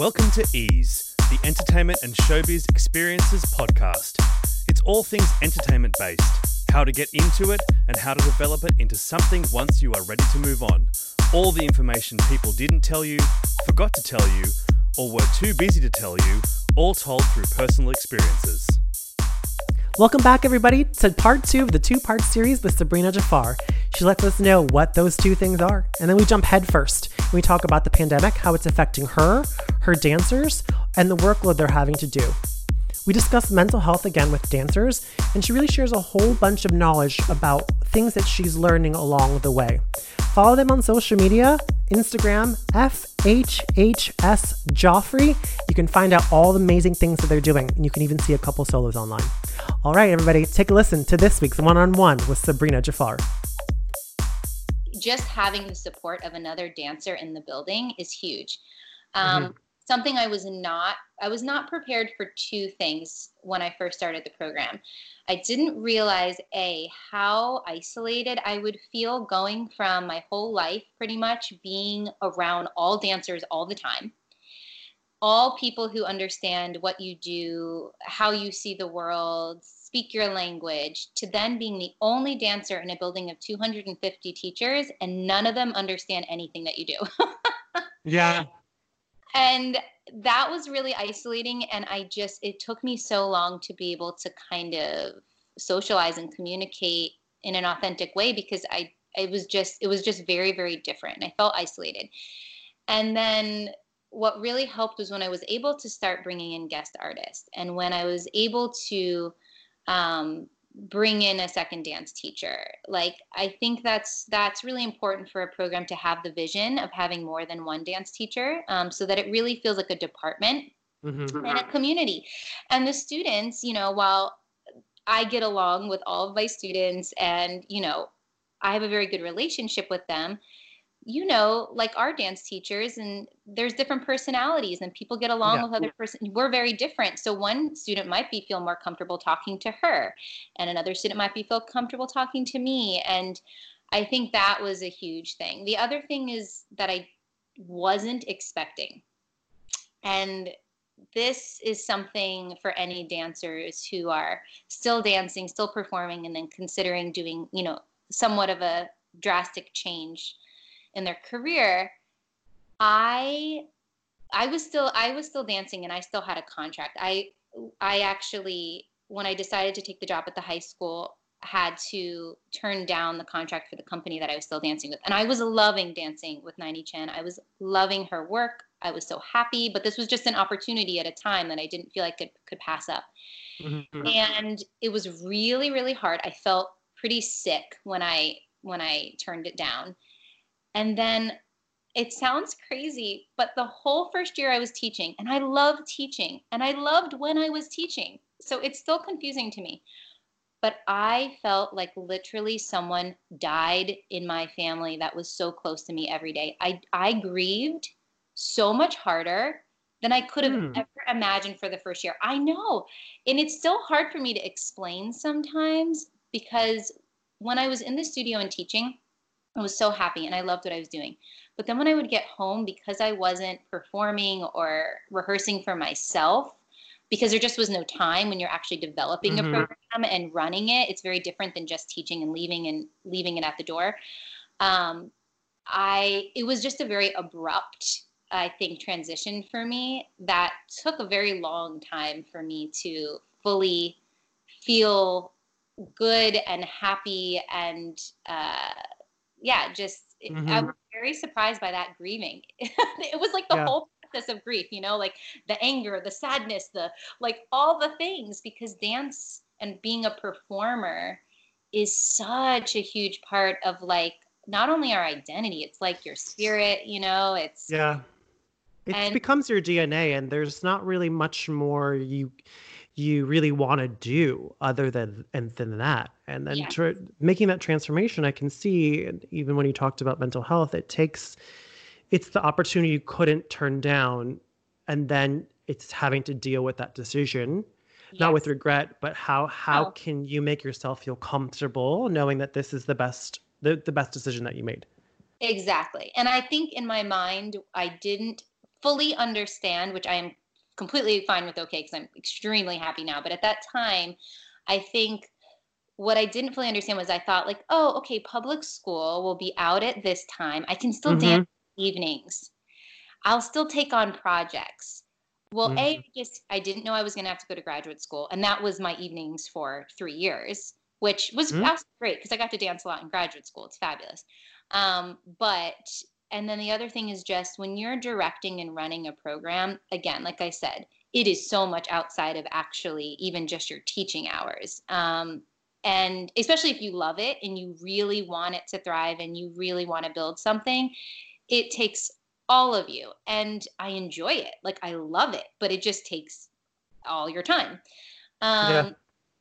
Welcome to Ease, the Entertainment and Showbiz Experiences podcast. It's all things entertainment based, how to get into it, and how to develop it into something once you are ready to move on. All the information people didn't tell you, forgot to tell you, or were too busy to tell you, all told through personal experiences. Welcome back, everybody, to part two of the two part series with Sabrina Jaafar. She lets us know what those two things are. And then we jump headfirst. We talk about the pandemic, how it's affecting her, her dancers, and the workload they're having to do. We discuss mental health again with dancers, and she really shares a whole bunch of knowledge about things that she's learning along the way. Follow them on social media Instagram, FHHS Joffrey. You can find out all the amazing things that they're doing, and you can even see a couple solos online. All right, everybody, take a listen to this week's one on one with Sabrina Jaafar. Just having the support of another dancer in the building is huge. Um, mm-hmm something I was not I was not prepared for two things when I first started the program. I didn't realize a how isolated I would feel going from my whole life pretty much being around all dancers all the time. All people who understand what you do, how you see the world, speak your language, to then being the only dancer in a building of 250 teachers and none of them understand anything that you do. yeah and that was really isolating and i just it took me so long to be able to kind of socialize and communicate in an authentic way because i it was just it was just very very different and i felt isolated and then what really helped was when i was able to start bringing in guest artists and when i was able to um, bring in a second dance teacher like i think that's that's really important for a program to have the vision of having more than one dance teacher um, so that it really feels like a department mm-hmm. and a community and the students you know while i get along with all of my students and you know i have a very good relationship with them you know, like our dance teachers, and there's different personalities, and people get along yeah. with other person. We're very different. So one student might be feel more comfortable talking to her, and another student might be feel comfortable talking to me. And I think that was a huge thing. The other thing is that I wasn't expecting, and this is something for any dancers who are still dancing, still performing, and then considering doing, you know, somewhat of a drastic change in their career, I I was still I was still dancing and I still had a contract. I I actually when I decided to take the job at the high school had to turn down the contract for the company that I was still dancing with. And I was loving dancing with Nai-Ni Chen. I was loving her work. I was so happy, but this was just an opportunity at a time that I didn't feel like it could pass up. Mm-hmm. And it was really really hard. I felt pretty sick when I when I turned it down. And then it sounds crazy, but the whole first year I was teaching, and I loved teaching, and I loved when I was teaching. So it's still confusing to me. But I felt like literally someone died in my family that was so close to me every day. I, I grieved so much harder than I could have mm. ever imagined for the first year. I know. And it's still hard for me to explain sometimes because when I was in the studio and teaching, I was so happy and I loved what I was doing. But then when I would get home, because I wasn't performing or rehearsing for myself, because there just was no time when you're actually developing mm-hmm. a program and running it, it's very different than just teaching and leaving and leaving it at the door. Um, I it was just a very abrupt, I think, transition for me that took a very long time for me to fully feel good and happy and uh, yeah, just mm-hmm. I was very surprised by that grieving. it was like the yeah. whole process of grief, you know, like the anger, the sadness, the like all the things because dance and being a performer is such a huge part of like not only our identity, it's like your spirit, you know, it's Yeah. It and, becomes your DNA and there's not really much more you you really want to do other than and than that and then yes. tr- making that transformation i can see and even when you talked about mental health it takes it's the opportunity you couldn't turn down and then it's having to deal with that decision yes. not with regret but how how oh. can you make yourself feel comfortable knowing that this is the best the, the best decision that you made exactly and i think in my mind i didn't fully understand, which I am completely fine with okay because I'm extremely happy now. But at that time, I think what I didn't fully understand was I thought like, oh, okay, public school will be out at this time. I can still mm-hmm. dance evenings. I'll still take on projects. Well, mm-hmm. A, just I didn't know I was going to have to go to graduate school, and that was my evenings for three years, which was mm-hmm. great because I got to dance a lot in graduate school. It's fabulous. Um, but and then the other thing is just when you're directing and running a program, again, like I said, it is so much outside of actually even just your teaching hours. Um, and especially if you love it and you really want it to thrive and you really want to build something, it takes all of you. And I enjoy it. Like I love it, but it just takes all your time. Um, yeah.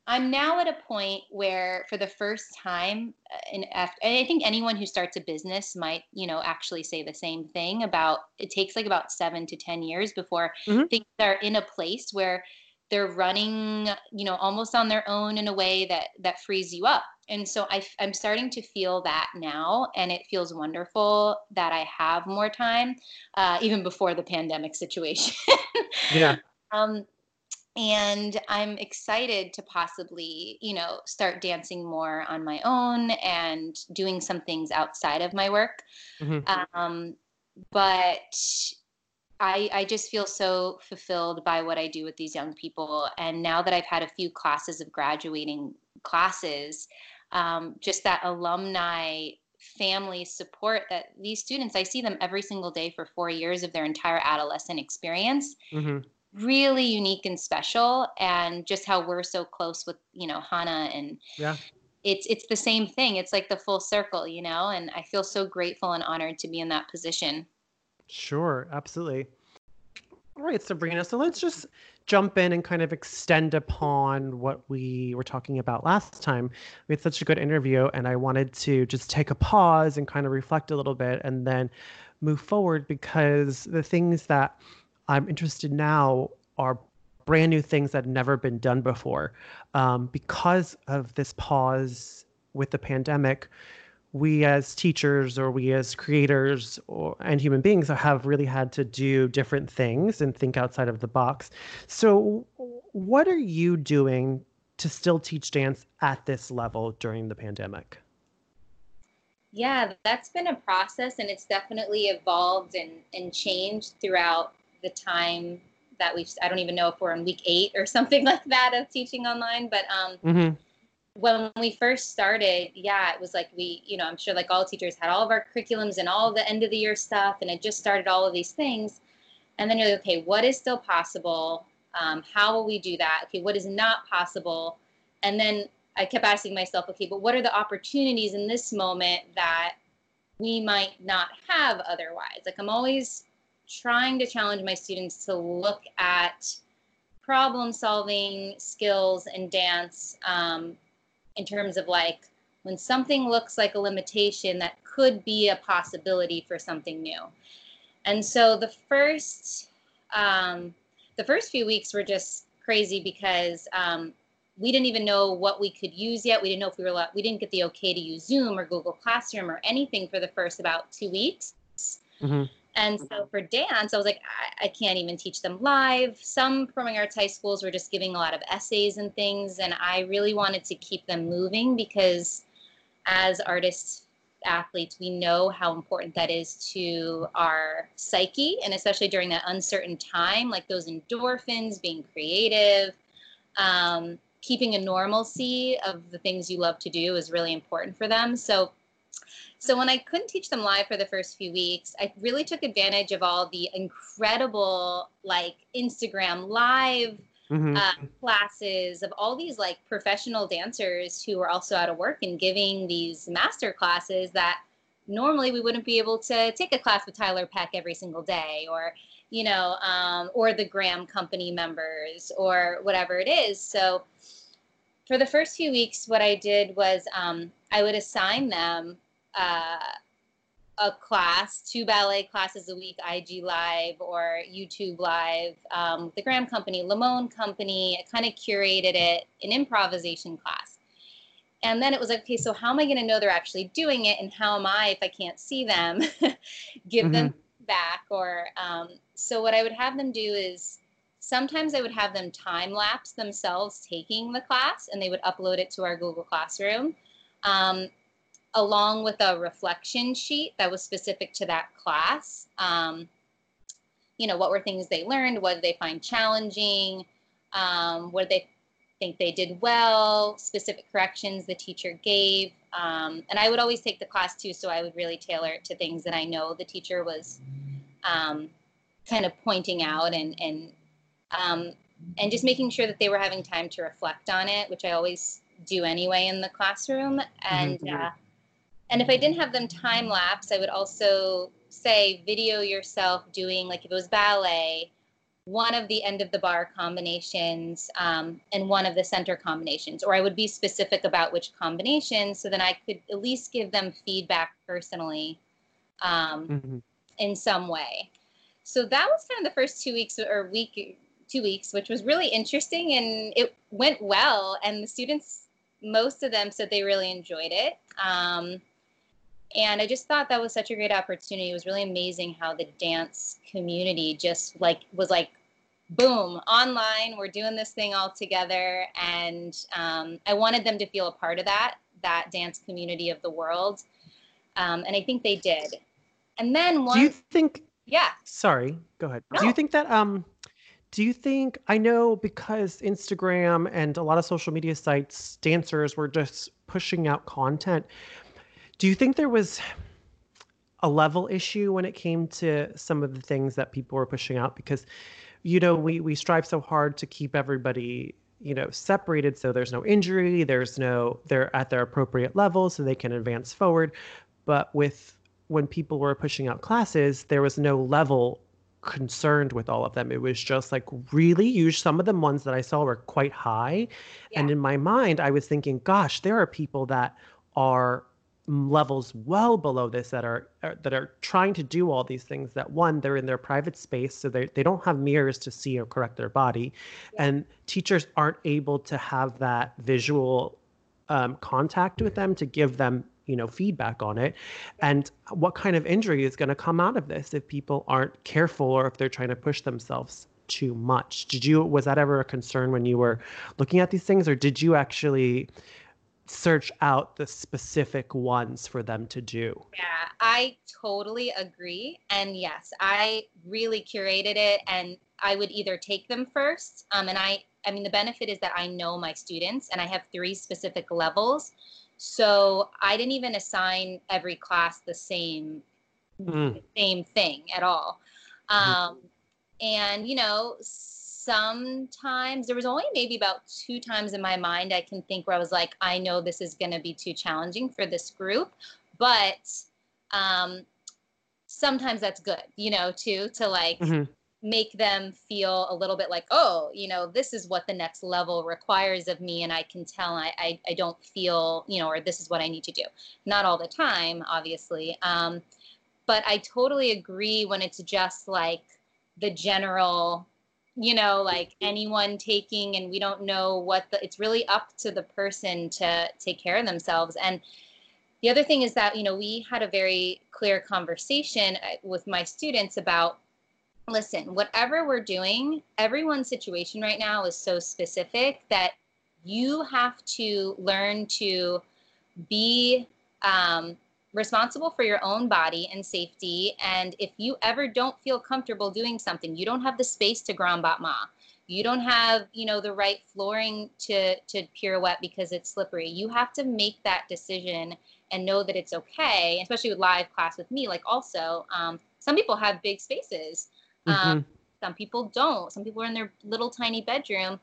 I'm now at a point where, for the first time, and uh, I think anyone who starts a business might, you know, actually say the same thing about it takes like about seven to 10 years before mm-hmm. things are in a place where they're running, you know, almost on their own in a way that that frees you up. And so I, I'm starting to feel that now, and it feels wonderful that I have more time, uh, even before the pandemic situation. yeah. Um, and i'm excited to possibly you know start dancing more on my own and doing some things outside of my work mm-hmm. um, but I, I just feel so fulfilled by what I do with these young people. And now that I've had a few classes of graduating classes, um, just that alumni family support that these students, I see them every single day for four years of their entire adolescent experience. Mm-hmm really unique and special and just how we're so close with you know hana and yeah. it's it's the same thing. It's like the full circle you know and i feel so grateful and honored to be in that position. Sure absolutely. All right sabrina so let's just jump in and kind of extend upon what we were talking about last time. We had such a good interview and i wanted to just take a pause and kind of reflect a little bit and then move forward because the things that I'm interested now are brand new things that have never been done before. Um, because of this pause with the pandemic, we as teachers or we as creators or, and human beings have really had to do different things and think outside of the box. So, what are you doing to still teach dance at this level during the pandemic? Yeah, that's been a process and it's definitely evolved and, and changed throughout the time that we've i don't even know if we're in week eight or something like that of teaching online but um mm-hmm. when we first started yeah it was like we you know i'm sure like all teachers had all of our curriculums and all the end of the year stuff and it just started all of these things. And then you're like okay what is still possible? Um, how will we do that? Okay what is not possible? And then i kept asking myself okay but what are the opportunities in this moment that we might not have otherwise? Like i'm always trying to challenge my students to look at problem solving skills and dance um, in terms of like when something looks like a limitation that could be a possibility for something new. And so the first um, the first few weeks were just crazy because um, we didn't even know what we could use yet. We didn't know if we were allowed, we didn't get the okay to use zoom or google classroom or anything for the first about two weeks. Mm-hmm. And so for dance, I was like, I, I, can't even teach them live. Some performing arts high schools were just giving a lot of essays and things. And I really wanted to keep them moving because as artists, athletes, we know how important that is to our psyche. And especially during that uncertain time, like those endorphins, being creative, um, keeping a normalcy of the things you love to do is really important for them. So so when I couldn't teach them live for the first few weeks, I really took advantage of all the incredible like Instagram live mm-hmm. uh, classes of all these like professional dancers who were also out of work and giving these master classes that normally we wouldn't be able to take a class with Tiler Peck every single day or you know um, or the Graham company members or whatever it is. So for the first few weeks, what I did was um, I would assign them uh, a class, two ballet classes a week, IG Live or YouTube Live. Um, the Graham Company, Limón Company, I kind of curated it, an improvisation class. And then it was like, okay, so how am I going to know they're actually doing it? And how am I, if I can't see them, give mm-hmm. them back? or um, so what I would have them do is sometimes I would have them time lapse themselves taking the class and they would upload it to our Google Classroom. Um, along with a reflection sheet that was specific to that class. Um, you know, what were things they learned? What did they find challenging? Um, what did they think they did well? Specific corrections the teacher gave. Um, and I would always take the class too, so I would really tailor it to things that I know the teacher was um, kind of pointing out and and um, and just making sure that they were having time to reflect on it, which I always do anyway in the classroom. And mm-hmm. uh, and if I didn't have them time lapse, I would also say video yourself doing, like if it was ballet, one of the end of the bar combinations um, and one of the center combinations. Or I would be specific about which combination so then I could at least give them feedback personally um, mm-hmm. in some way. So that was kind of the first two weeks or week, two weeks, which was really interesting and it went well. And the students, most of them said they really enjoyed it. Um, and i just thought that was such a great opportunity. It was really amazing how the dance community just like was like boom online we're doing this thing all together. And um, i wanted them to feel a part of that that dance community of the world. Um, and i think they did. And then one do you think yeah. Sorry go ahead. No. do you think that um do you think i know because instagram and a lot of social media sites dancers were just pushing out content do you think there was a level issue when it came to some of the things that people were pushing out? Because, you know, we we strive so hard to keep everybody you know separated so there's no injury there's no they're at their appropriate level so they can advance forward but with when people were pushing out classes there was no level concerned with all of them it was just like really huge some of the ones that i saw were quite high yeah. and in my mind i was thinking gosh there are people that are levels well below this that are, are, that are trying to do all these things that one they're in their private space so they they don't have mirrors to see or correct their body. Yeah. and teachers aren't able to have that visual um, contact with them to give them you know feedback on it. And what kind of injury is going to come out of this if people aren't careful or if they're trying to push themselves too much? Did you was that ever a concern when you were looking at these things or did you actually search out the specific ones for them to do. Yeah, I totally agree. And yes, I really curated it and I would either take them first. Um, and I, I mean, the benefit is that I know my students and I have three specific levels. So I didn't even assign every class the same, mm. the same thing at all. Mm-hmm. Um, mm-hmm. And, you know, sometimes there was only maybe about two times in my mind I can think where I was like, I know this is going to be too challenging for this group, but um, sometimes that's good, you know, too, to like mm-hmm. make them feel a little bit like, oh, you know, this is what the next level requires of me, and I can tell I I, I don't feel, you know, or this is what I need to do. Not all the time, obviously, um, but I totally agree when it's just like the general you know like anyone taking and we don't know what the it's really up to the person to take care of themselves. And the other thing is that you know we had a very clear conversation uh, with my students about listen whatever we're doing everyone's situation right now is so specific that you have to learn to be um, responsible for your own body and safety. And if you ever don't feel comfortable doing something, you don't have the space to grand battement. You don't have, you know, the right flooring to to pirouette because it's slippery. You have to make that decision and know that it's okay. Especially with live class with me, like also, um, some people have big spaces. Um, mm-hmm. Some people don't. Some people are in their little tiny bedroom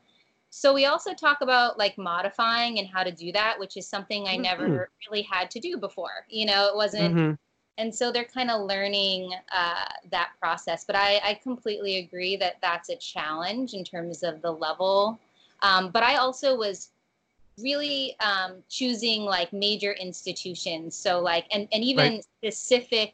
so we also talk about like modifying and how to do that, which is something I mm-hmm. never really had to do before. You know, it wasn't. Mm-hmm. And so they're kind of learning uh, that process. But I, I completely agree that that's a challenge in terms of the level. Um, but I also was really um, choosing like major institutions. So like, and, and even right. specific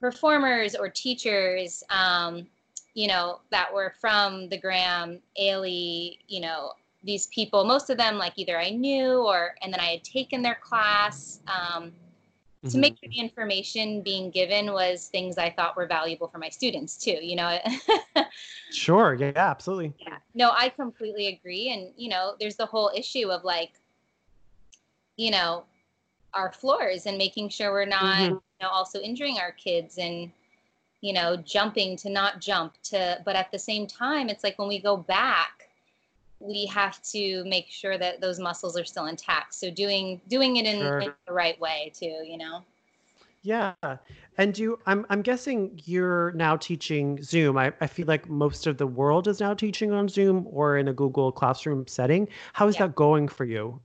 performers or teachers um, you know, that were from the Graham, Ailey, you know, these people, most of them like either I knew or, and then I had taken their class. Um, to make sure the information being given was things I thought were valuable for my students too, you know. sure, yeah, absolutely. Yeah. No, I completely agree and you know, there's the whole issue of like you know, our floors and making sure we're not, mm-hmm. you know, also injuring our kids and you know, jumping to not jump to but at the same time it's like when we go back we have to make sure that those muscles are still intact. So doing doing it in, sure. in the right way too, you know. Yeah. And you I'm I'm guessing you're now teaching Zoom. I, I feel like most of the world is now teaching on Zoom or in a Google Classroom setting. How is yeah. that going for you?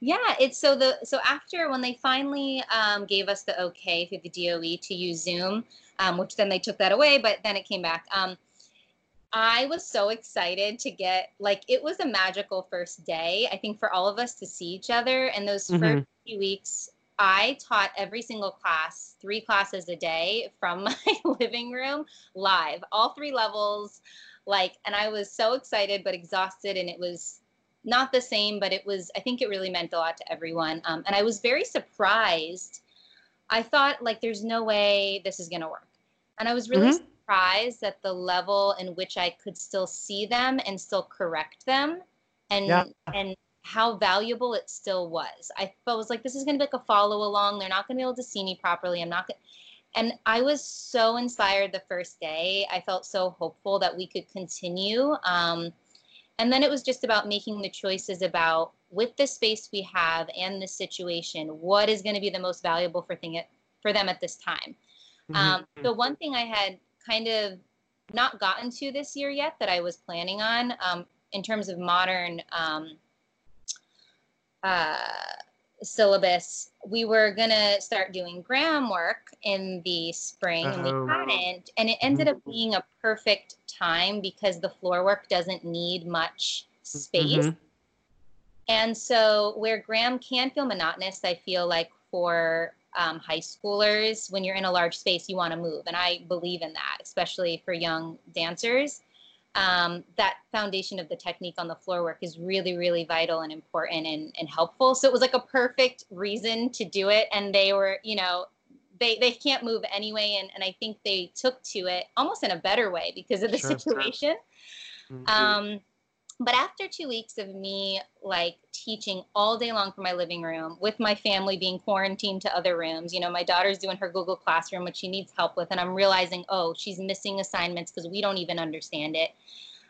Yeah, it's so the so after when they finally um, gave us the okay through the DOE to use Zoom, um, which then they took that away, but then it came back. Um, I was so excited to get like it was a magical first day. I think for all of us to see each other and those mm-hmm. first few weeks. I taught every single class, three classes a day from my living room live, all three levels. Like, and I was so excited but exhausted, and it was not the same, but it was, I think it really meant a lot to everyone. Um, and I was very surprised. I thought, like, there's no way this is going to work. And I was really mm-hmm surprised at the level in which I could still see them and still correct them and yeah. and how valuable it still was. I felt was like this is going to be like a follow along. They're not going to be able to see me properly. I'm not going and I was so inspired the first day. I felt so hopeful that we could continue. Um, and then it was just about making the choices about with the space we have and the situation, what is going to be the most valuable for thing it, for them at this time. Mm-hmm. Um, the one thing I had kind of not gotten to this year yet that I was planning on um, in terms of modern um, uh, syllabus. We were gonna start doing Graham work in the spring, and we oh. hadn't, and it ended up mm-hmm. being a perfect time because the floor work doesn't need much space. Mm-hmm. And so, where Graham can feel monotonous, I feel like for um, high schoolers, when you're in a large space, you want to move. And I believe in that, especially for young dancers. Um, that foundation of the technique on the floor work is really, really vital and important and, and helpful. So it was like a perfect reason to do it. And they were, you know, they, they can't move anyway. And, and I think they took to it almost in a better way because of the sure, situation. Sure. Mm-hmm. Um, but after two weeks of me like teaching all day long from my living room with my family being quarantined to other rooms, you know, my daughter's doing her Google Classroom, which she needs help with, and I'm realizing, oh, she's missing assignments because we don't even understand it.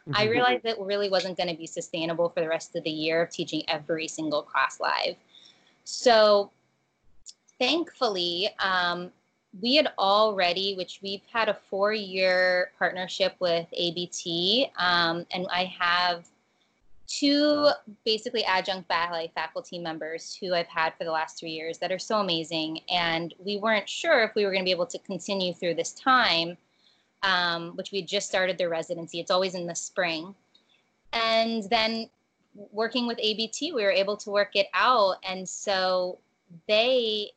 Mm-hmm. I realized it really wasn't going to be sustainable for the rest of the year of teaching every single class live. So thankfully, um, we had already, which we've had a four year partnership with ABT, um, and I have two basically adjunct ballet faculty members who I've had for the last three years that are so amazing. And we weren't sure if we were going to be able to continue through this time, um, which we just started their residency. It's always in the spring. And then working with ABT, we were able to work it out. And so they,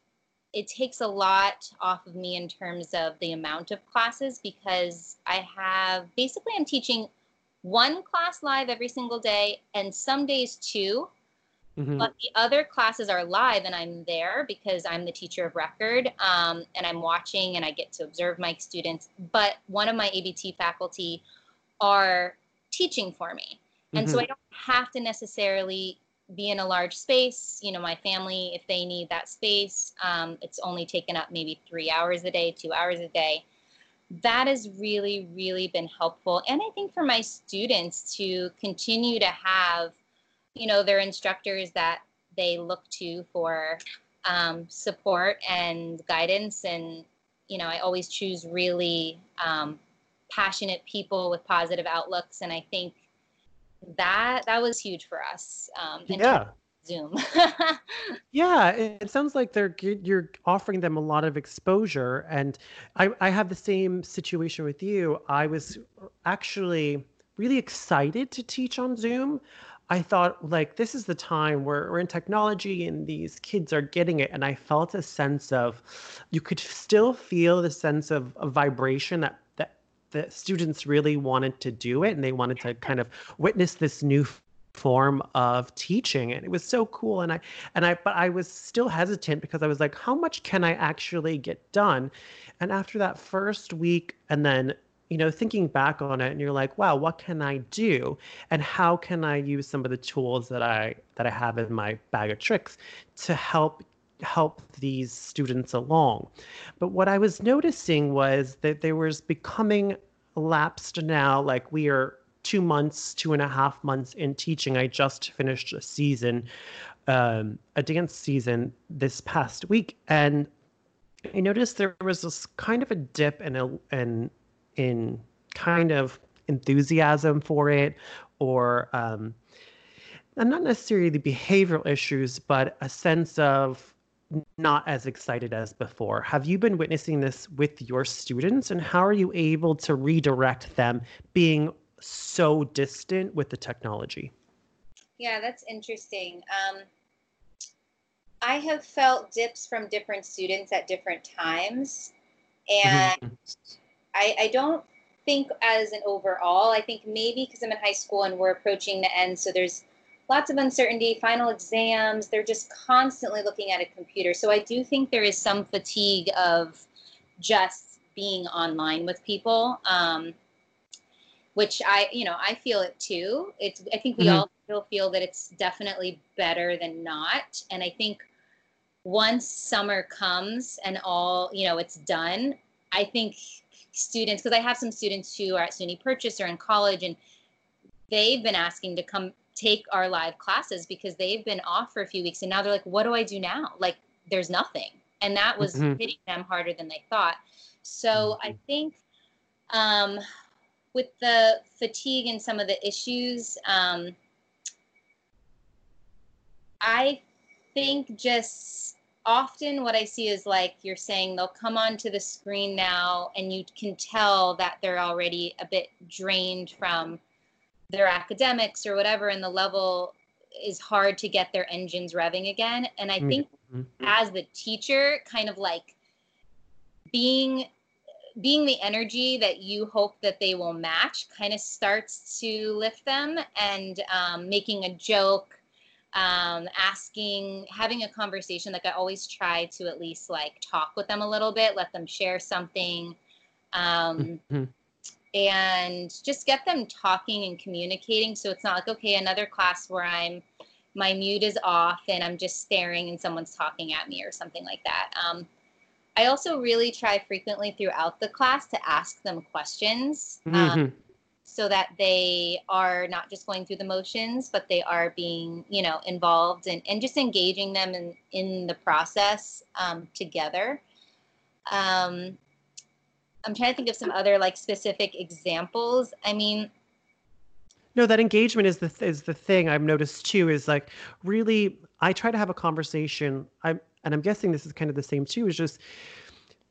it takes a lot off of me in terms of the amount of classes because I have basically I'm teaching one class live every single day and some days two. Mm-hmm. But the other classes are live and I'm there because I'm the teacher of record um, and I'm watching and I get to observe my students. But one of my ABT faculty are teaching for me. And mm-hmm. so I don't have to necessarily be in a large space. You know, my family, if they need that space, um, it's only taken up maybe three hours a day, two hours a day that has really, really been helpful. And I think for my students to continue to have, you know, their instructors that they look to for um, support and guidance. And, you know, I always choose really um, passionate people with positive outlooks. And I think that that was huge for us. Um, yeah. Zoom. yeah, it sounds like they're you're offering them a lot of exposure, and I I have the same situation with you. I was actually really excited to teach on Zoom. I thought like this is the time where we're in technology and these kids are getting it, and I felt a sense of you could still feel the sense of, of vibration that that the students really wanted to do it and they wanted to kind of witness this new form of teaching and it was so cool and i and i but i was still hesitant because i was like how much can i actually get done? And after that first week and then you know thinking back on it and you're like wow what can i do? And how can i use some of the tools that i that i have in my bag of tricks to help help these students along? But what i was noticing was that there was becoming lapsed now like we are two months, two and a half months in teaching. I just finished a season, um, a dance season this past week, and I noticed there was this kind of a dip in a in in kind of enthusiasm for it, or um, and not necessarily the behavioral issues, but a sense of not as excited as before. Have you been witnessing this with your students, and how are you able to redirect them being so distant with the technology? Yeah, that's interesting. Um, I have felt dips from different students at different times. And mm-hmm. I, I don't think as an overall, I think maybe because I'm in high school and we're approaching the end, so there's lots of uncertainty, final exams, they're just constantly looking at a computer. So I do think there is some fatigue of just being online with people. Um, which I, you know, I feel it too. It's, I think we mm-hmm. all still feel that it's definitely better than not. And I think once summer comes and all, you know, it's done, I think students, because I have some students who are at SUNY Purchase or in college, and they've been asking to come take our live classes because they've been off for a few weeks. And now they're like, what do I do now? Like, there's nothing. And that was mm-hmm. hitting them harder than they thought. So mm-hmm. I think um, with the fatigue and some of the issues, um, I think just often what I see is like you're saying they'll come onto the screen now and you can tell that they're already a bit drained from their academics or whatever, and the level is hard to get their engines revving again. And I think mm-hmm. as the teacher, kind of like being being the energy that you hope that they will match kind of starts to lift them and um, making a joke um, asking having a conversation like i always try to at least like talk with them a little bit let them share something um, mm-hmm. and just get them talking and communicating so it's not like okay another class where i'm my mute is off and i'm just staring and someone's talking at me or something like that um, I also really try frequently throughout the class to ask them questions um, mm-hmm. so that they are not just going through the motions, but they are being, you know, involved and, and just engaging them in, in the process um, together. Um, I'm trying to think of some other like specific examples. I mean, no, that engagement is the is the thing I've noticed too. Is like really, I try to have a conversation. I'm and I'm guessing this is kind of the same too, is just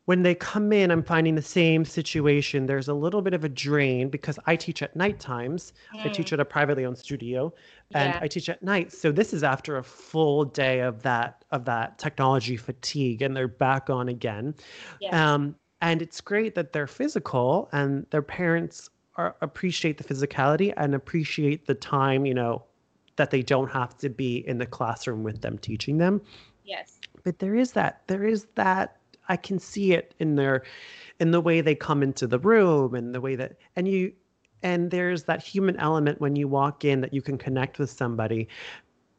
when they come in, I'm finding the same situation. There's a little bit of a drain because I teach at night times. Mm. I teach mm. at a privately owned studio and yeah. I teach at night. So this is after a full day of that of that technology fatigue and they're back on again. Yeah. Um, and it's great that they're physical and their parents are, appreciate the physicality and appreciate the time, you know, that they don't have to be in the classroom with them teaching them. Yes but there is that there is that I can see it in their in the way they come into the room and the way that and you and there's that human element when you walk in that you can connect with somebody.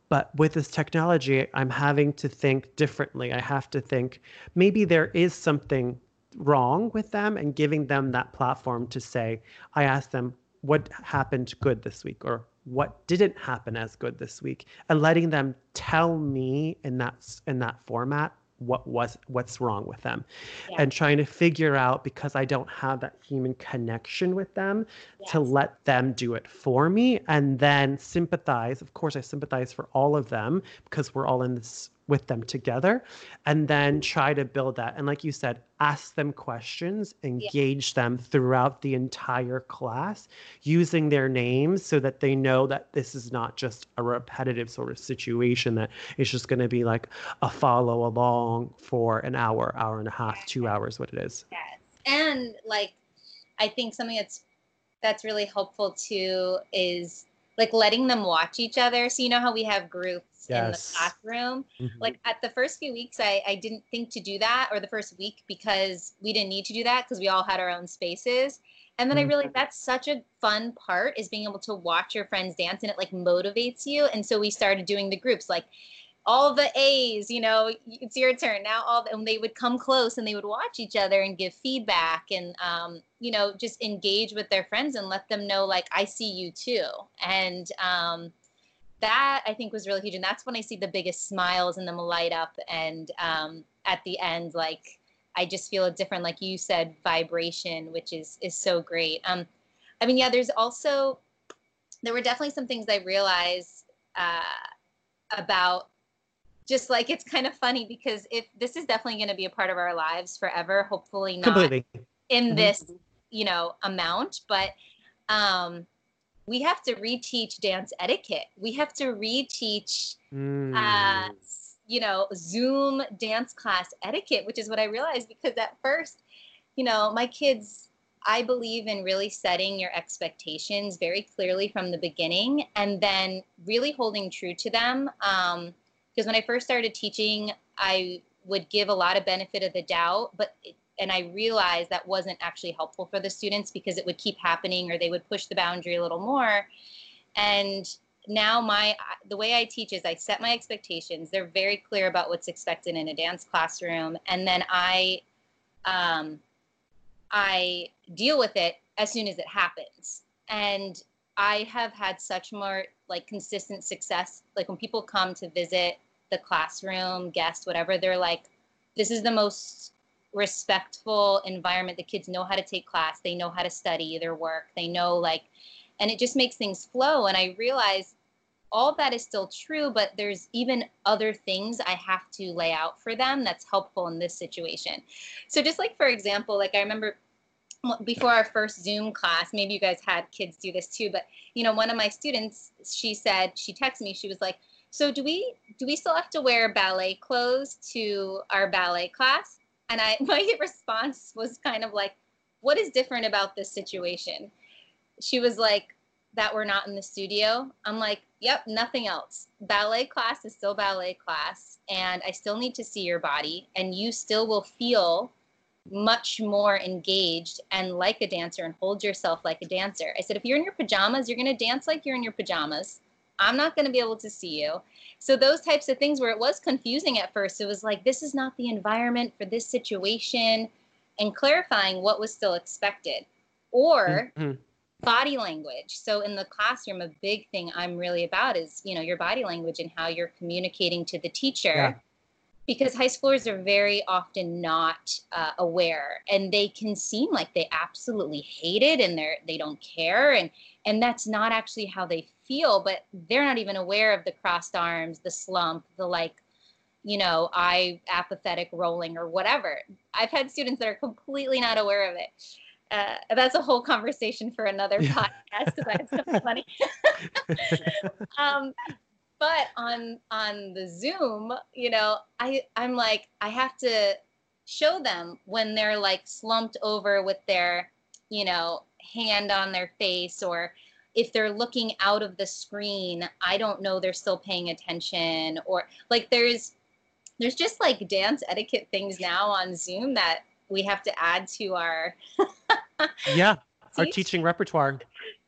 But with this technology i'm having to think differently. I have to think maybe there is something wrong with them and giving them that platform to say i asked them what happened good this week? Or what didn't happen as good this week and letting them tell me in that in that format what was what's wrong with them yeah. and trying to figure out because I don't have that human connection with them yes. to let them do it for me and then sympathize of course I sympathize for all of them because we're all in this with them together and then try to build that. And like you said ask them questions engage yeah. them throughout the entire class using their names so that they know that this is not just a repetitive sort of situation that it's just going to be like a follow along for an hour hour and a half two hours what it is. Yes. And like i think something that's that's really helpful too is like letting them watch each other. So you know how we have groups yes. in the classroom. Mm-hmm. Like at the first few weeks, I I didn't think to do that, or the first week because we didn't need to do that because we all had our own spaces. And then mm-hmm. I realized that's such a fun part is being able to watch your friends dance and it like motivates you. And so we started doing the groups like all the A's, you know, it's your turn now. All the, and they would come close and they would watch each other and give feedback and, um, you know, just engage with their friends and let them know, like, I see you too. And um, that I think was really huge. And that's when I see the biggest smiles and them light up. And um, at the end, like, I just feel a different, like you said, vibration, which is is so great. Um, I mean, yeah, there's also there were definitely some things I realized uh, about just like it's kind of funny because if this is definitely going to be a part of our lives forever hopefully not Completely. in mm-hmm. this you know amount but um we have to reteach dance etiquette we have to reteach mm. uh you know zoom dance class etiquette which is what i realized because at first you know my kids I believe in really setting your expectations very clearly from the beginning and then really holding true to them. Um, because when I first started teaching, I would give a lot of benefit of the doubt, but and I realized that wasn't actually helpful for the students because it would keep happening or they would push the boundary a little more. And now my the way I teach is I set my expectations. They're very clear about what's expected in a dance classroom, and then I um, I deal with it as soon as it happens. And I have had such more like consistent success. Like when people come to visit the classroom, guest, whatever, they're like, this is the most respectful environment. The kids know how to take class, they know how to study their work, they know like, and it just makes things flow. And I realize all that is still true, but there's even other things I have to lay out for them that's helpful in this situation. So, just like for example, like I remember before our first Zoom class, maybe you guys had kids do this too, but you know, one of my students, she said, she texted me, she was like, so do we do we still have to wear ballet clothes to our ballet class? And I my response was kind of like, what is different about this situation? She was like, that we're not in the studio. I'm like, yep, nothing else. Ballet class is still ballet class, and I still need to see your body, and you still will feel much more engaged and like a dancer and hold yourself like a dancer. I said, if you're in your pajamas, you're going to dance like you're in your pajamas. I'm not going to be able to see you. So those types of things where it was confusing at first, it was like, this is not the environment for this situation and clarifying what was still expected or mm-hmm. body language. So in the classroom, a big thing I'm really about is, you know, your body language and how you're communicating to the teacher. Yeah because high schoolers are very often not uh, aware and they can seem like they absolutely hate it and they're they don't care and and that's not actually how they feel but they're not even aware of the crossed arms the slump the like you know eye apathetic rolling or whatever. I've had students that are completely not aware of it. Uh, that's a whole conversation for another podcast because I have something funny. um, but on on the zoom you know i i'm like i have to show them when they're like slumped over with their you know hand on their face or if they're looking out of the screen i don't know they're still paying attention or like there's there's just like dance etiquette things now on zoom that we have to add to our yeah our teaching repertoire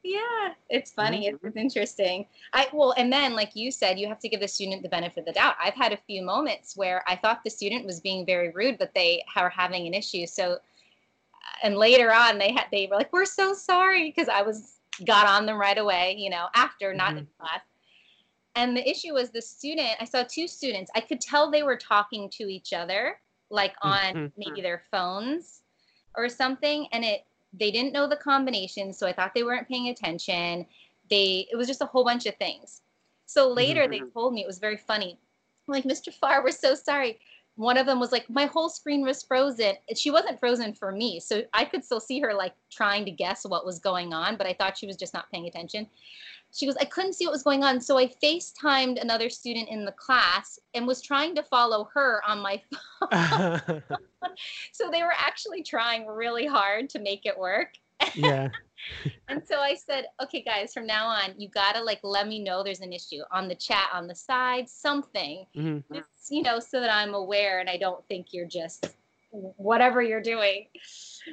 yeah it's funny mm-hmm. it's interesting i well and then like you said you have to give the student the benefit of the doubt i've had a few moments where i thought the student was being very rude but they are having an issue so and later on they had they were like we're so sorry because i was got on them right away you know after not mm-hmm. in class and the issue was the student i saw two students i could tell they were talking to each other like on mm-hmm. maybe their phones or something and it they didn't know the combination, so I thought they weren't paying attention. They it was just a whole bunch of things. So later mm-hmm. they told me it was very funny. I'm like, Mr. Farr, we're so sorry. One of them was like, my whole screen was frozen. She wasn't frozen for me, so I could still see her like trying to guess what was going on, but I thought she was just not paying attention she goes, I couldn't see what was going on. So I FaceTimed another student in the class and was trying to follow her on my phone. so they were actually trying really hard to make it work. Yeah. and so I said, okay, guys, from now on, you gotta like let me know there's an issue on the chat, on the side, something, mm-hmm. just, you know, so that I'm aware and I don't think you're just whatever you're doing.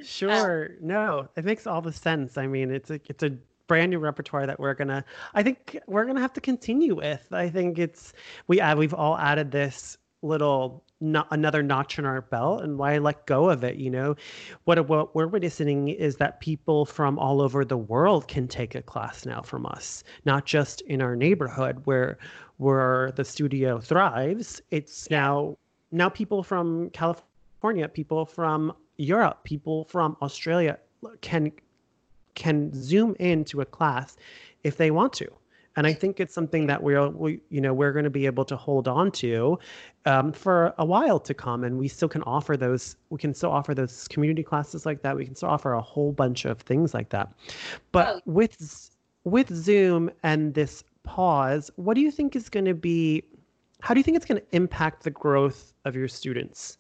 Sure. Uh, no, it makes all the sense. I mean, it's a it's a brand new repertoire that we're gonna I think we're gonna have to continue with. I think it's we add we've all added this little not another notch in our belt and why let go of it you know? What what we're witnessing is that people from all over the world can take a class now from us not just in our neighborhood where where the studio thrives. It's now now people from california people from europe people from australia can can zoom into a class if they want to and I think it's something that we're we, you know we're going to be able to hold on to um, for a while to come, and we still can offer those. We can still offer those community classes like that. We can still offer a whole bunch of things like that. But oh. with with Zoom and this pause, what do you think is going to be? How do you think it's going to impact the growth of your students?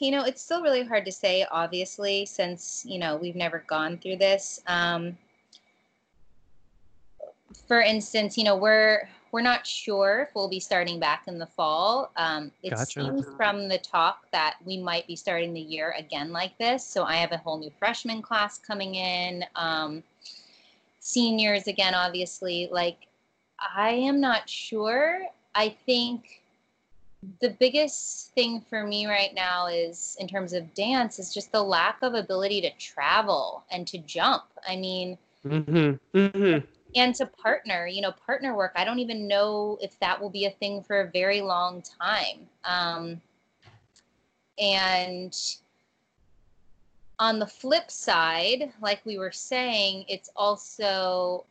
You know it's still really hard to say obviously since you know we've never gone through this um, for instance, you know, we're we're not sure if we'll be starting back in the fall. Um, it gotcha. seems from the talk that we might be starting the year again like this. So I have a whole new freshman class coming in, um, seniors again, obviously. Like, I am not sure. I think the biggest thing for me right now is in terms of dance is just the lack of ability to travel and to jump. I mean, mm-hmm. Mm-hmm and to partner you know partner work i don't even know if that will be a thing for a very long time um, and on the flip side like we were saying it's also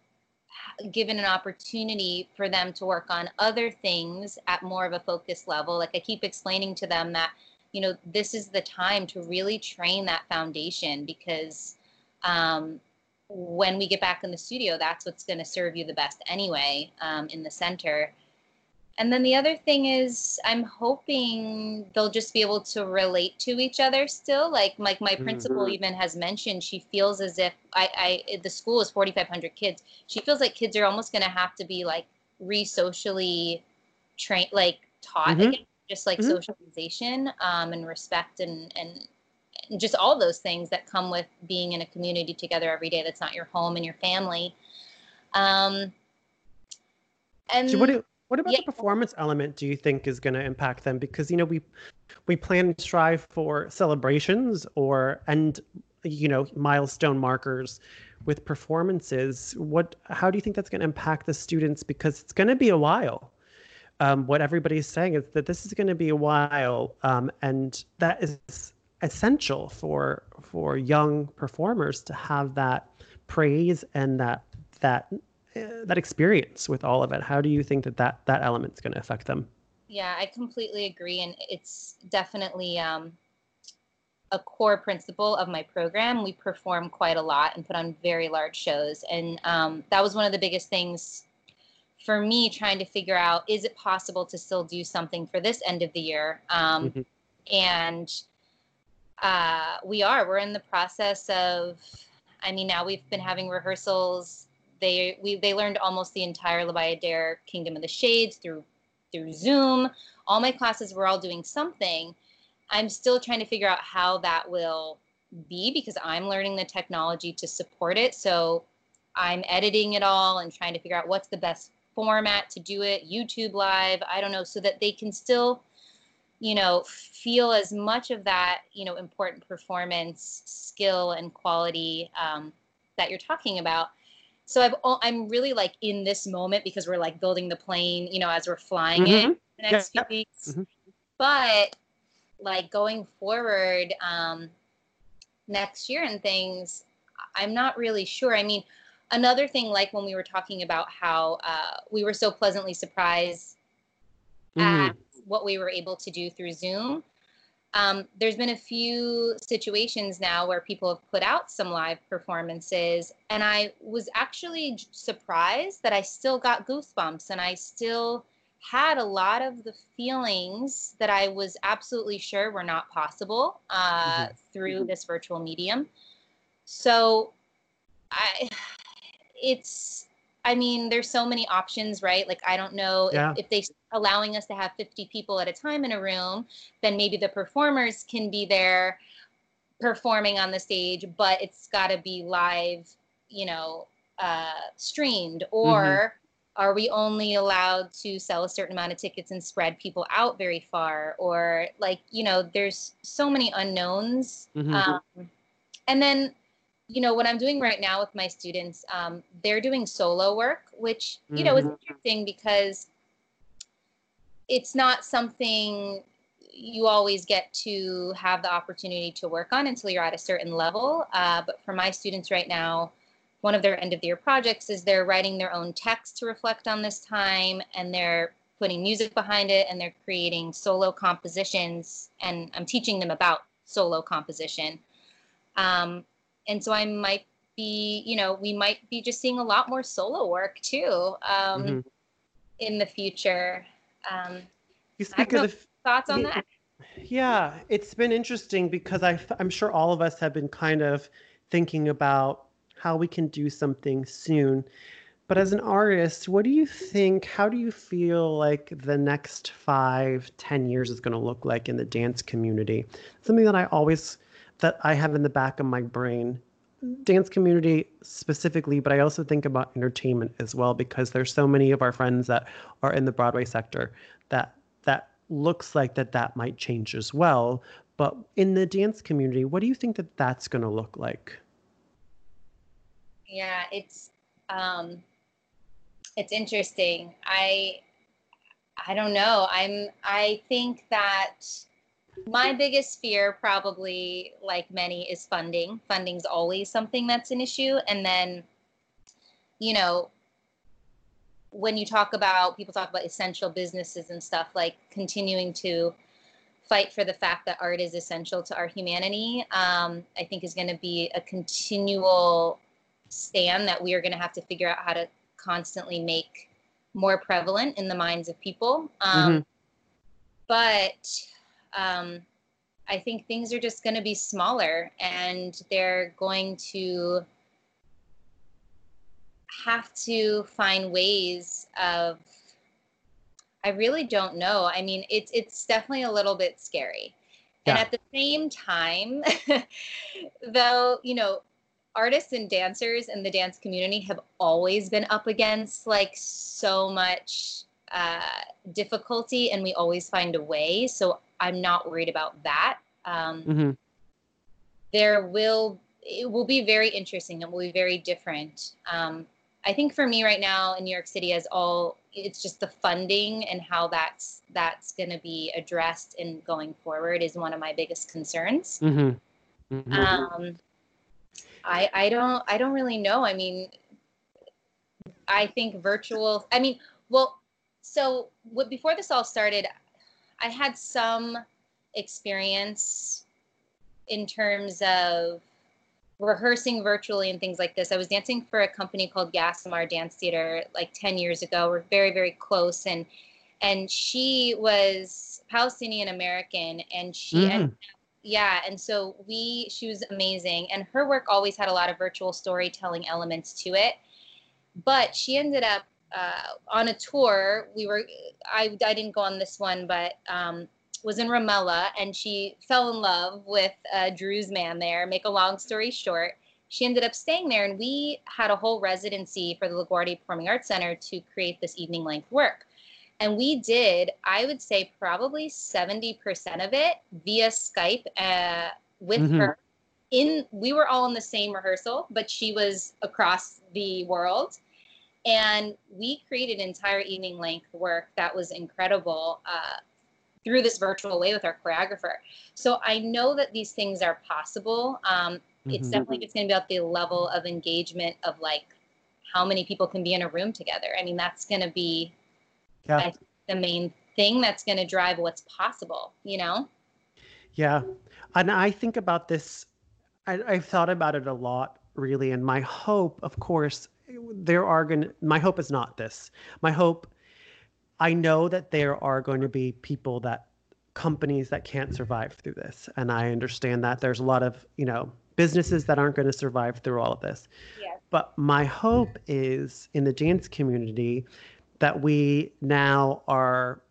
given an opportunity for them to work on other things at more of a focused level like i keep explaining to them that you know this is the time to really train that foundation because um, when we get back in the studio, that's what's going to serve you the best anyway um, in the center. And then the other thing is, I'm hoping they'll just be able to relate to each other still. Like, like my principal mm-hmm. even has mentioned, she feels as if I, I the school is 4,500 kids. She feels like kids are almost going to have to be like re-socially trained, like taught mm-hmm. again, just like mm-hmm. socialization um, and respect and and just all those things that come with being in a community together every day that's not your home and your family um and so what, do, what about yeah. the performance element do you think is going to impact them? Because you know we we plan and strive for celebrations or and you know milestone markers with performances. What how do you think that's going to impact the students? Because it's going to be a while. Um, what everybody's saying is that this is going to be a while um, and that is essential for for young performers to have that praise and that that that experience with all of it how do you think that that that element's going to affect them yeah i completely agree and it's definitely um, a core principle of my program we perform quite a lot and put on very large shows and um, that was one of the biggest things for me trying to figure out is it possible to still do something for this end of the year um, mm-hmm. and uh, we are. We're in the process of. I mean, now we've been having rehearsals. They we they learned almost the entire La Bayadere Kingdom of the Shades through through Zoom. All my classes were all doing something. I'm still trying to figure out how that will be because I'm learning the technology to support it. So I'm editing it all and trying to figure out what's the best format to do it. YouTube Live, I don't know, so that they can still you know feel as much of that you know important performance skill and quality um, that you're talking about so I've, i'm really like in this moment because we're like building the plane you know as we're flying mm-hmm. it the next yeah. few weeks mm-hmm. but like going forward um, next year and things i'm not really sure i mean another thing like when we were talking about how uh, we were so pleasantly surprised mm-hmm. at what we were able to do through Zoom. Um, there's been a few situations now where people have put out some live performances, and I was actually surprised that I still got goosebumps and I still had a lot of the feelings that I was absolutely sure were not possible uh, mm-hmm. through this virtual medium. So I, it's, I mean, there's so many options, right? Like, I don't know yeah. if, if they allowing us to have 50 people at a time in a room, then maybe the performers can be there performing on the stage, but it's got to be live, you know, uh, streamed or mm-hmm are we only allowed to sell a certain amount of tickets and spread people out very far or like you know there's so many unknowns mm-hmm. um, and then you know what i'm doing right now with my students um, they're doing solo work which you mm-hmm. know is mm-hmm. interesting because it's not something you always get to have the opportunity to work on until you're at a certain level uh, but for my students right now one of their end of the year projects is they're writing their own text to reflect on this time and they're putting music behind it and they're creating solo compositions and i'm teaching them about solo composition um, and so i might be you know we might be just seeing a lot more solo work too um, mm-hmm. in the future um, you speak of the, thoughts on that yeah it's been interesting because I, i'm sure all of us have been kind of thinking about how we can do something soon. But as an artist, what do you think? How do you feel like the next five, ten years is going to look like in the dance community? Something that I always, that I have in the back of my brain. Dance community specifically, but I also think about entertainment as well because there's so many of our friends that are in the Broadway sector that that looks like that that might change as well. But in the dance community, what do you think that that's going to look like? Yeah, it's um, it's interesting. I I don't know. I'm I think that my biggest fear probably like many is funding. Funding's always something that's an issue and then you know when you talk about people talk about essential businesses and stuff like continuing to fight for the fact that art is essential to our humanity um, i think is going to be a continual stand that we are going to have to figure out how to constantly make more prevalent in the minds of people. Um, mm-hmm. But um, I think things are just going to be smaller and they're going to have to find ways of I really don't know. I mean, it's it's definitely a little bit scary. Yeah. And at the same time, though, you know, artists and dancers in the dance community have always been up against like so much uh, difficulty and we always find a way so i'm not worried about that um, mm-hmm. there will it will be very interesting it will be very different um, i think for me right now in new york city as all it's just the funding and how that's that's going to be addressed and going forward is one of my biggest concerns mm-hmm. Mm-hmm. Um, I I don't I don't really know. I mean, I think virtual. I mean, well, so what before this all started, I had some experience in terms of rehearsing virtually and things like this. I was dancing for a company called Gasamar Dance Theater like 10 years ago. We're very, very close. And and she was Palestinian American and she mm. ended yeah and so we she was amazing and her work always had a lot of virtual storytelling elements to it but she ended up uh, on a tour we were I, I didn't go on this one but um, was in ramallah and she fell in love with uh, Druze man there make a long story short she ended up staying there and we had a whole residency for the laguardia performing arts center to create this evening length work and we did, I would say, probably 70% of it via Skype uh, with mm-hmm. her. In we were all in the same rehearsal, but she was across the world, and we created entire evening length work that was incredible uh, through this virtual way with our choreographer. So I know that these things are possible. Um, mm-hmm. It's definitely just going to be about the level of engagement of like how many people can be in a room together. I mean, that's going to be yeah. the main thing that's going to drive what's possible, you know? Yeah. And I think about this, I, I've thought about it a lot, really. And my hope, of course, there are going to, my hope is not this. My hope, I know that there are going to be people that companies that can't survive through this. And I understand that there's a lot of, you know, businesses that aren't going to survive through all of this. Yes. But my hope is in the dance community that we now are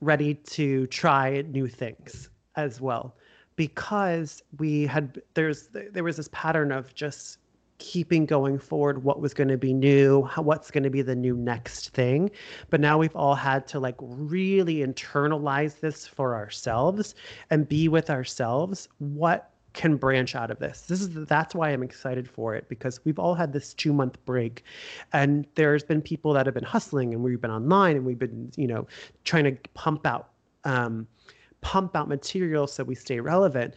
ready to try new things as well because we had there's there was this pattern of just keeping going forward what was going to be new how, what's going to be the new next thing. But now we've all had to like really internalize this for ourselves and be with ourselves. What can branch out of this? This is that's why i'm excited for it because we've all had this two month break. And there's been people that have been hustling and we've been online and we've been you know trying to pump out um, pump out material so we stay relevant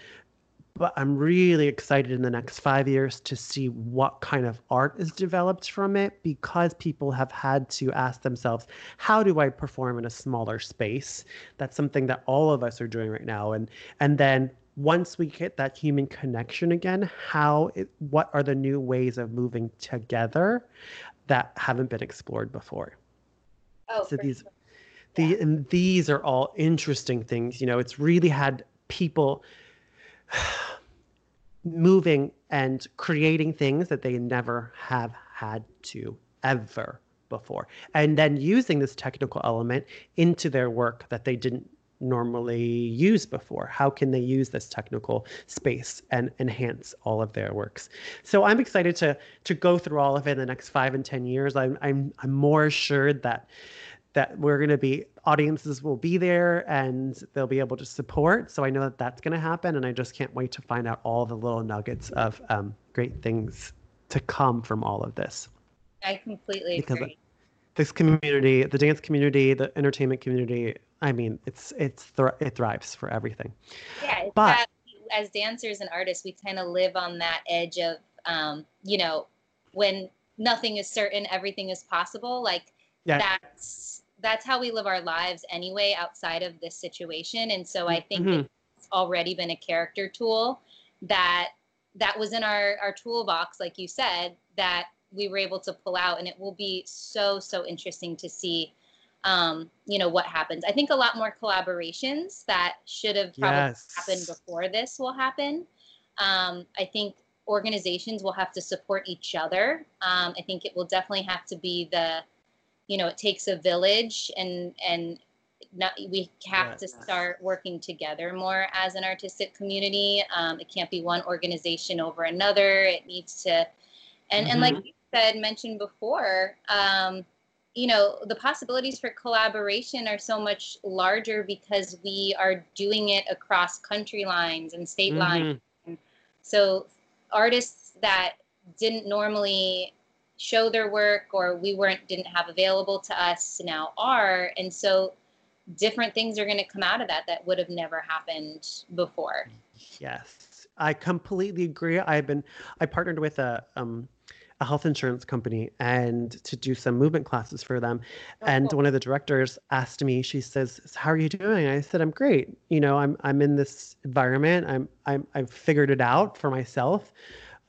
but I'm really excited in the next five years to see what kind of art is developed from it because people have had to ask themselves, how do I perform in a smaller space? That's something that all of us are doing right now. And and then once we get that human connection again, how it, what are the new ways of moving together that haven't been explored before? Oh, so these sure. the yeah. and these are all interesting things. You know, it's really had people moving and creating things that they never have had to ever before. And then using this technical element into their work that they didn't normally use before. How can they use this technical space and enhance all of their works? So i'm excited to to go through all of it in the next five and ten years. I'm i'm, I'm more assured that that we're going to be audiences will be there and they'll be able to support. So I know that that's going to happen, and I just can't wait to find out all the little nuggets of um, great things to come from all of this. I completely because agree. This community, the dance community, the entertainment community, I mean, it's it's thr- it thrives for everything. Yeah, but as dancers and artists, we kind of live on that edge of, um, you know, when nothing is certain, everything is possible. Like yeah. that's that's how we live our lives anyway outside of this situation. And so i think mm-hmm. it's already been a character tool that that was in our our toolbox like you said that we were able to pull out. And it will be so so interesting to see um, you know what happens. I think a lot more collaborations that should have probably yes. happened before this will happen. Um, i think organizations will have to support each other. Um, i think it will definitely have to be the you know it takes a village and and not, we have yes. to start working together more as an artistic community um, it can't be one organization over another it needs to and mm-hmm. and like mm-hmm. you said mentioned before um, you know the possibilities for collaboration are so much larger because we are doing it across country lines and state mm-hmm. lines so artists that didn't normally show their work or we weren't didn't have available to us now are and so different things are going to come out of that that would have never happened before yes i completely agree i've been i partnered with a um a health insurance company and to do some movement classes for them. Oh, and cool. one of the directors asked me, she says, "How are you doing?" I said, "I'm great. You know, I'm I'm in this environment. I'm I'm I've figured it out for myself."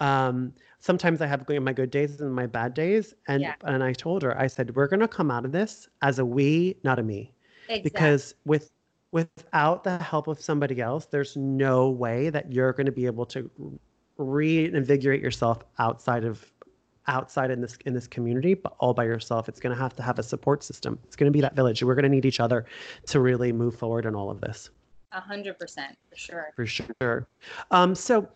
Um, sometimes I have my good days and my bad days. And yeah. and I told her, I said, we're gonna come out of this as a we, not a me. Exactly. Because with without the help of somebody else, there's no way that you're going to be able to reinvigorate yourself outside of outside in this in this community but all by yourself it's going to have to have a support system it's going to be that village we're going to need each other to really move forward in all of this a hundred percent for sure. For sure. Um, so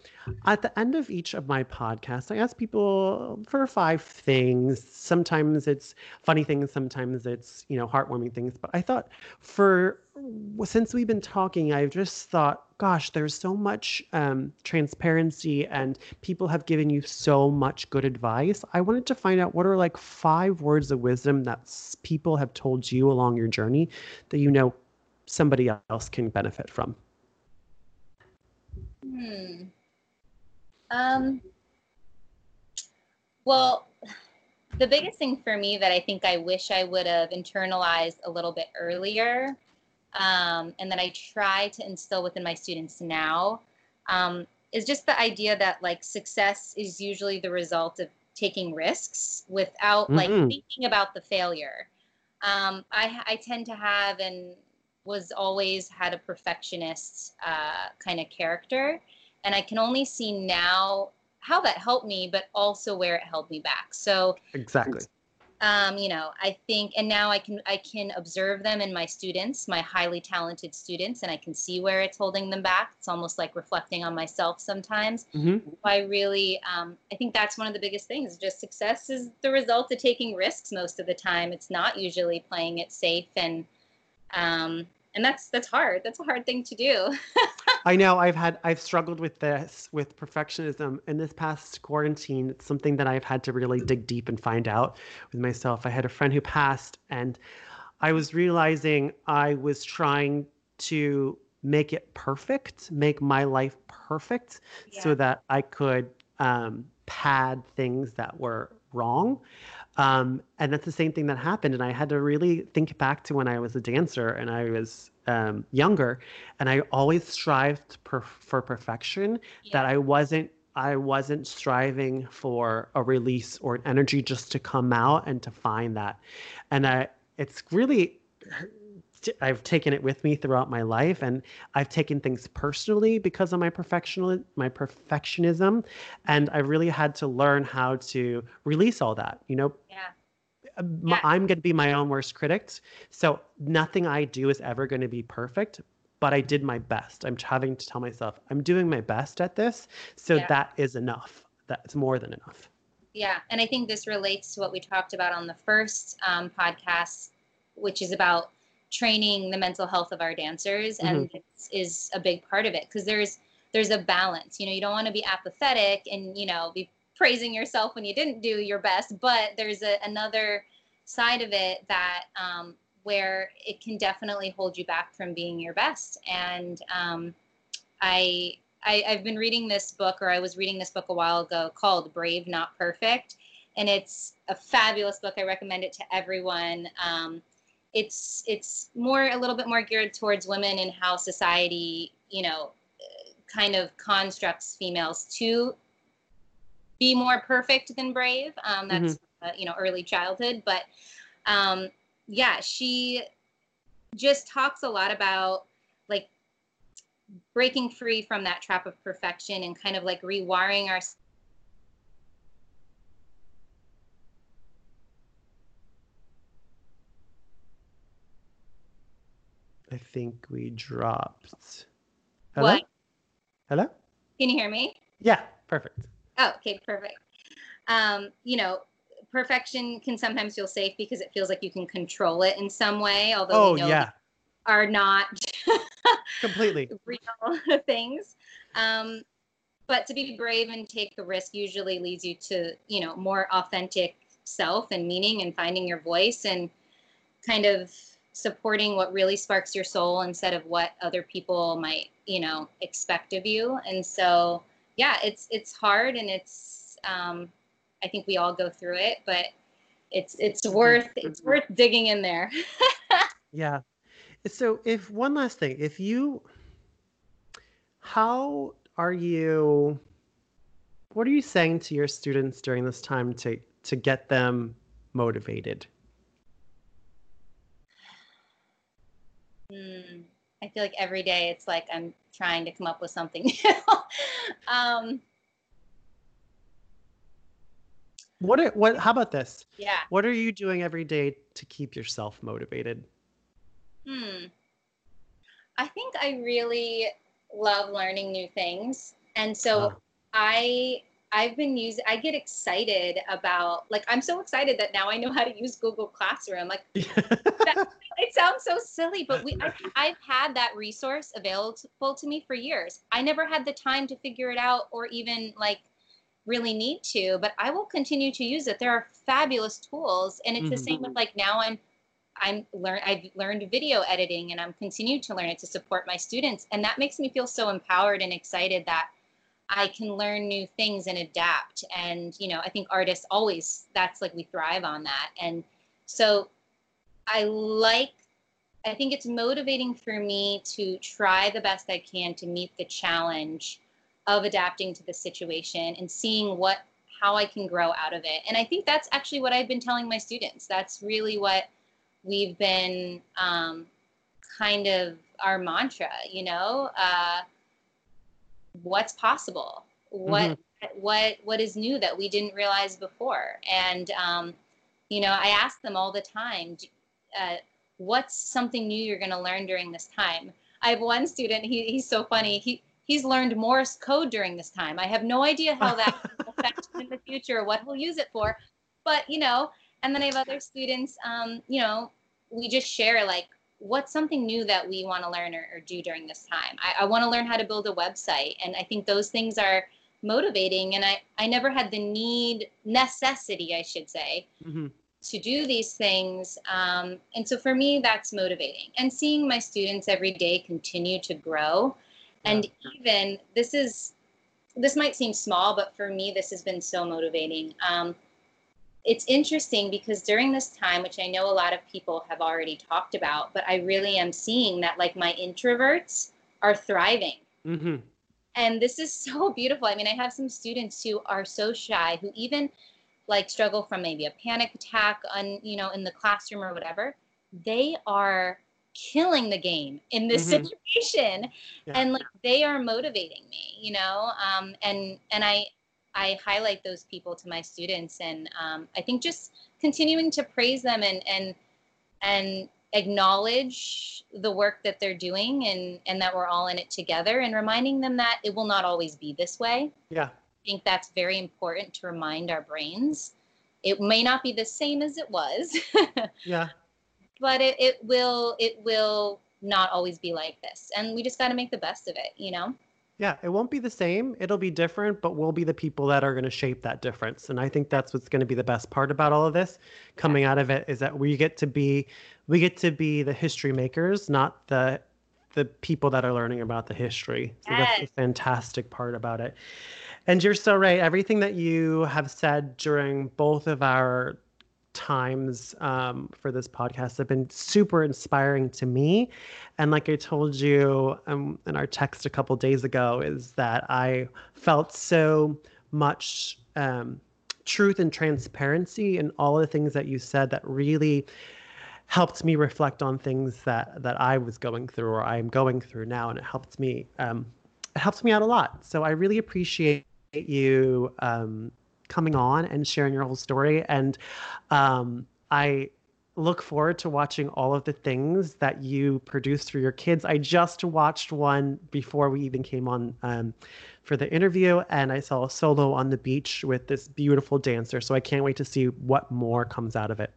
at the end of each of my podcasts, I ask people for five things. Sometimes it's funny things, sometimes it's, you know, heartwarming things. But I thought for since we've been talking, I've just thought, gosh, there's so much um, transparency and people have given you so much good advice. I wanted to find out what are like five words of wisdom that people have told you along your journey that you know somebody else can benefit from? Hmm. Um, well, the biggest thing for me that I think I wish I would have internalized a little bit earlier, um, and that I try to instill within my students now, um, is just the idea that like success is usually the result of taking risks without mm-hmm. like thinking about the failure. um, I, I tend to have and was always had a perfectionist uh, kind of character. And I can only see now how that helped me, but also where it held me back. So exactly um, you know i think and now i can i can observe them in my students my highly talented students and i can see where it's holding them back it's almost like reflecting on myself sometimes mm-hmm. i really um, i think that's one of the biggest things just success is the result of taking risks most of the time it's not usually playing it safe and um, and that's that's hard. That's a hard thing to do. I know. I've had i've struggled with this with perfectionism. In this past quarantine it's something that i've had to really dig deep and find out with myself. I had a friend who passed and i was realizing i was trying to make it perfect make my life perfect yeah. so that i could um, pad things that were wrong um, and that's the same thing that happened. And I had to really think back to when I was a dancer and I was um, younger, and I always strived per- for perfection. Yeah. That I wasn't I wasn't striving for a release or an energy just to come out and to find that. And I, it's really I've taken it with me throughout my life, and I've taken things personally because of my perfectional my perfectionism, and I really had to learn how to release all that. You know. Yeah. yeah. I'm going to be my own worst critic, so nothing I do is ever going to be perfect. But I did my best. I'm having to tell myself I'm doing my best at this, so yeah. that is enough. That's more than enough. Yeah, and I think this relates to what we talked about on the first um, podcast, which is about training the mental health of our dancers mm-hmm. and this is a big part of it because there's there's a balance you know you don't want to be apathetic and you know be praising yourself when you didn't do your best but there's a, another side of it that um, where it can definitely hold you back from being your best. And um, I, I i've been reading this book or i was reading this book a while ago called brave not perfect and it's a fabulous book. I recommend it to everyone. Um, it's it's more a little bit more geared towards women and how society you know kind of constructs females to be more perfect than brave um, that's mm-hmm. uh, you know early childhood but um, yeah she just talks a lot about like breaking free from that trap of perfection and kind of like rewiring our I think we dropped. Hello? What? Hello? Can you hear me? Yeah, perfect. Oh, okay, perfect. Um, you know, perfection can sometimes feel safe because it feels like you can control it in some way, although oh, we know yeah. are not completely real things. Um, but to be brave and take the risk usually leads you to, you know, more authentic self and meaning and finding your voice and kind of supporting what really sparks your soul instead of what other people might you know expect of you. And so yeah it's it's hard and it's um i think we all go through it but it's it's worth it's worth digging in there. Yeah. So if one last thing if you how are you what are you saying to your students during this time to to get them motivated Mm, I feel like every day it's like I'm trying to come up with something new. um, what are, what how about this? Yeah. What are you doing every day to keep yourself motivated? Hmm. I think I really love learning new things. And so uh. I I've been using, I get excited about, like, I'm so excited that now I know how to use Google Classroom. Like, that, it sounds so silly, but we, I, I've had that resource available to me for years. I never had the time to figure it out or even, like, really need to, but I will continue to use it. There are fabulous tools. And it's mm-hmm. the same with, like, now I'm, I'm learn I've learned video editing and I'm continued to learn it to support my students. And that makes me feel so empowered and excited that I can learn new things and adapt. And, you know, I think artists always, that's like we thrive on that. And so I like, I think it's motivating for me to try the best I can to meet the challenge of adapting to the situation and seeing what, how I can grow out of it. And I think that's actually what I've been telling my students. That's really what we've been um, kind of our mantra, you know, uh, what's possible, what mm-hmm. what what is new that we didn't realize before, and um, you know, I ask them all the time, uh, what's something new you're going to learn during this time? I have one student. He, he's so funny. He he's learned Morse code during this time. I have no idea how that will affect him in the future, or what he'll use it for, but you know. And then I have other students. Um, you know, we just share like what's something new that we want to learn or, or, do during this time? I, I want to learn how to build a website and i think those things are motivating and i, I never had the need necessity i should say mm-hmm. to do these things um, and so for me that's motivating. And seeing my students every day continue to grow and even this is this might seem small but for me this has been so motivating. Um, it's interesting because during this time, which I know a lot of people have already talked about, but I really am seeing that like my introverts are thriving. Mm-hmm. And this is so beautiful. I mean, I have some students who are so shy, who even like struggle from maybe a panic attack on, you know, in the classroom or whatever. They are killing the game in this mm-hmm. situation yeah. and like they are motivating me you know um and and i I highlight those people to my students, and um, I think just continuing to praise them and and and acknowledge the work that they're doing and and that we're all in it together and reminding them that it will not always be this way. Yeah. I think that's very important to remind our brains. It may not be the same as it was yeah. but it, it will it will not always be like this. And we just got to make the best of it you know yeah, it won't be the same. It'll be different, but we'll be the people that are going to shape that difference. And I think that's what's going to be the best part about all of this coming out of it is that we get to be we get to be the history makers, not the the people that are learning about the history. So yes. that's the fantastic part about it. And you're so right. Everything that you have said during both of our times um, for this podcast have been super inspiring to me. And like I told you um, in our text a couple days ago, is that I felt so much um, truth and transparency in all the things that you said that really helped me reflect on things that that I was going through or I'm going through now, and it helped me. Um, it helps me out a lot. So I really appreciate you um, coming on and sharing your whole story. And um, I look forward to watching all of the things that you produce for your kids. I just watched one before we even came on um, for the interview, and I saw a solo on the beach with this beautiful dancer. So I can't wait to see what more comes out of it.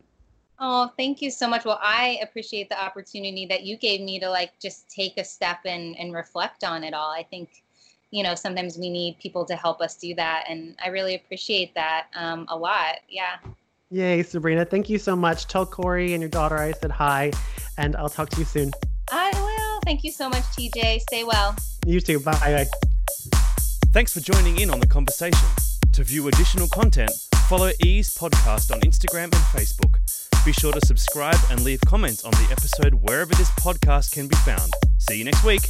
Oh, thank you so much. Well, I appreciate the opportunity that you gave me to like just take a step and, and reflect on it all. I think you know, sometimes we need people to help us do that. And I really appreciate that um, a lot. Yeah. Yay, Sabrina. Thank you so much. Tell Corey and your daughter I said hi, and I'll talk to you soon. I will. Thank you so much, TJ. Stay well. You too. Bye. Thanks for joining in on the conversation. To view additional content, follow Ease Podcast on Instagram and Facebook. Be sure to subscribe and leave comments on the episode wherever this podcast can be found. See you next week.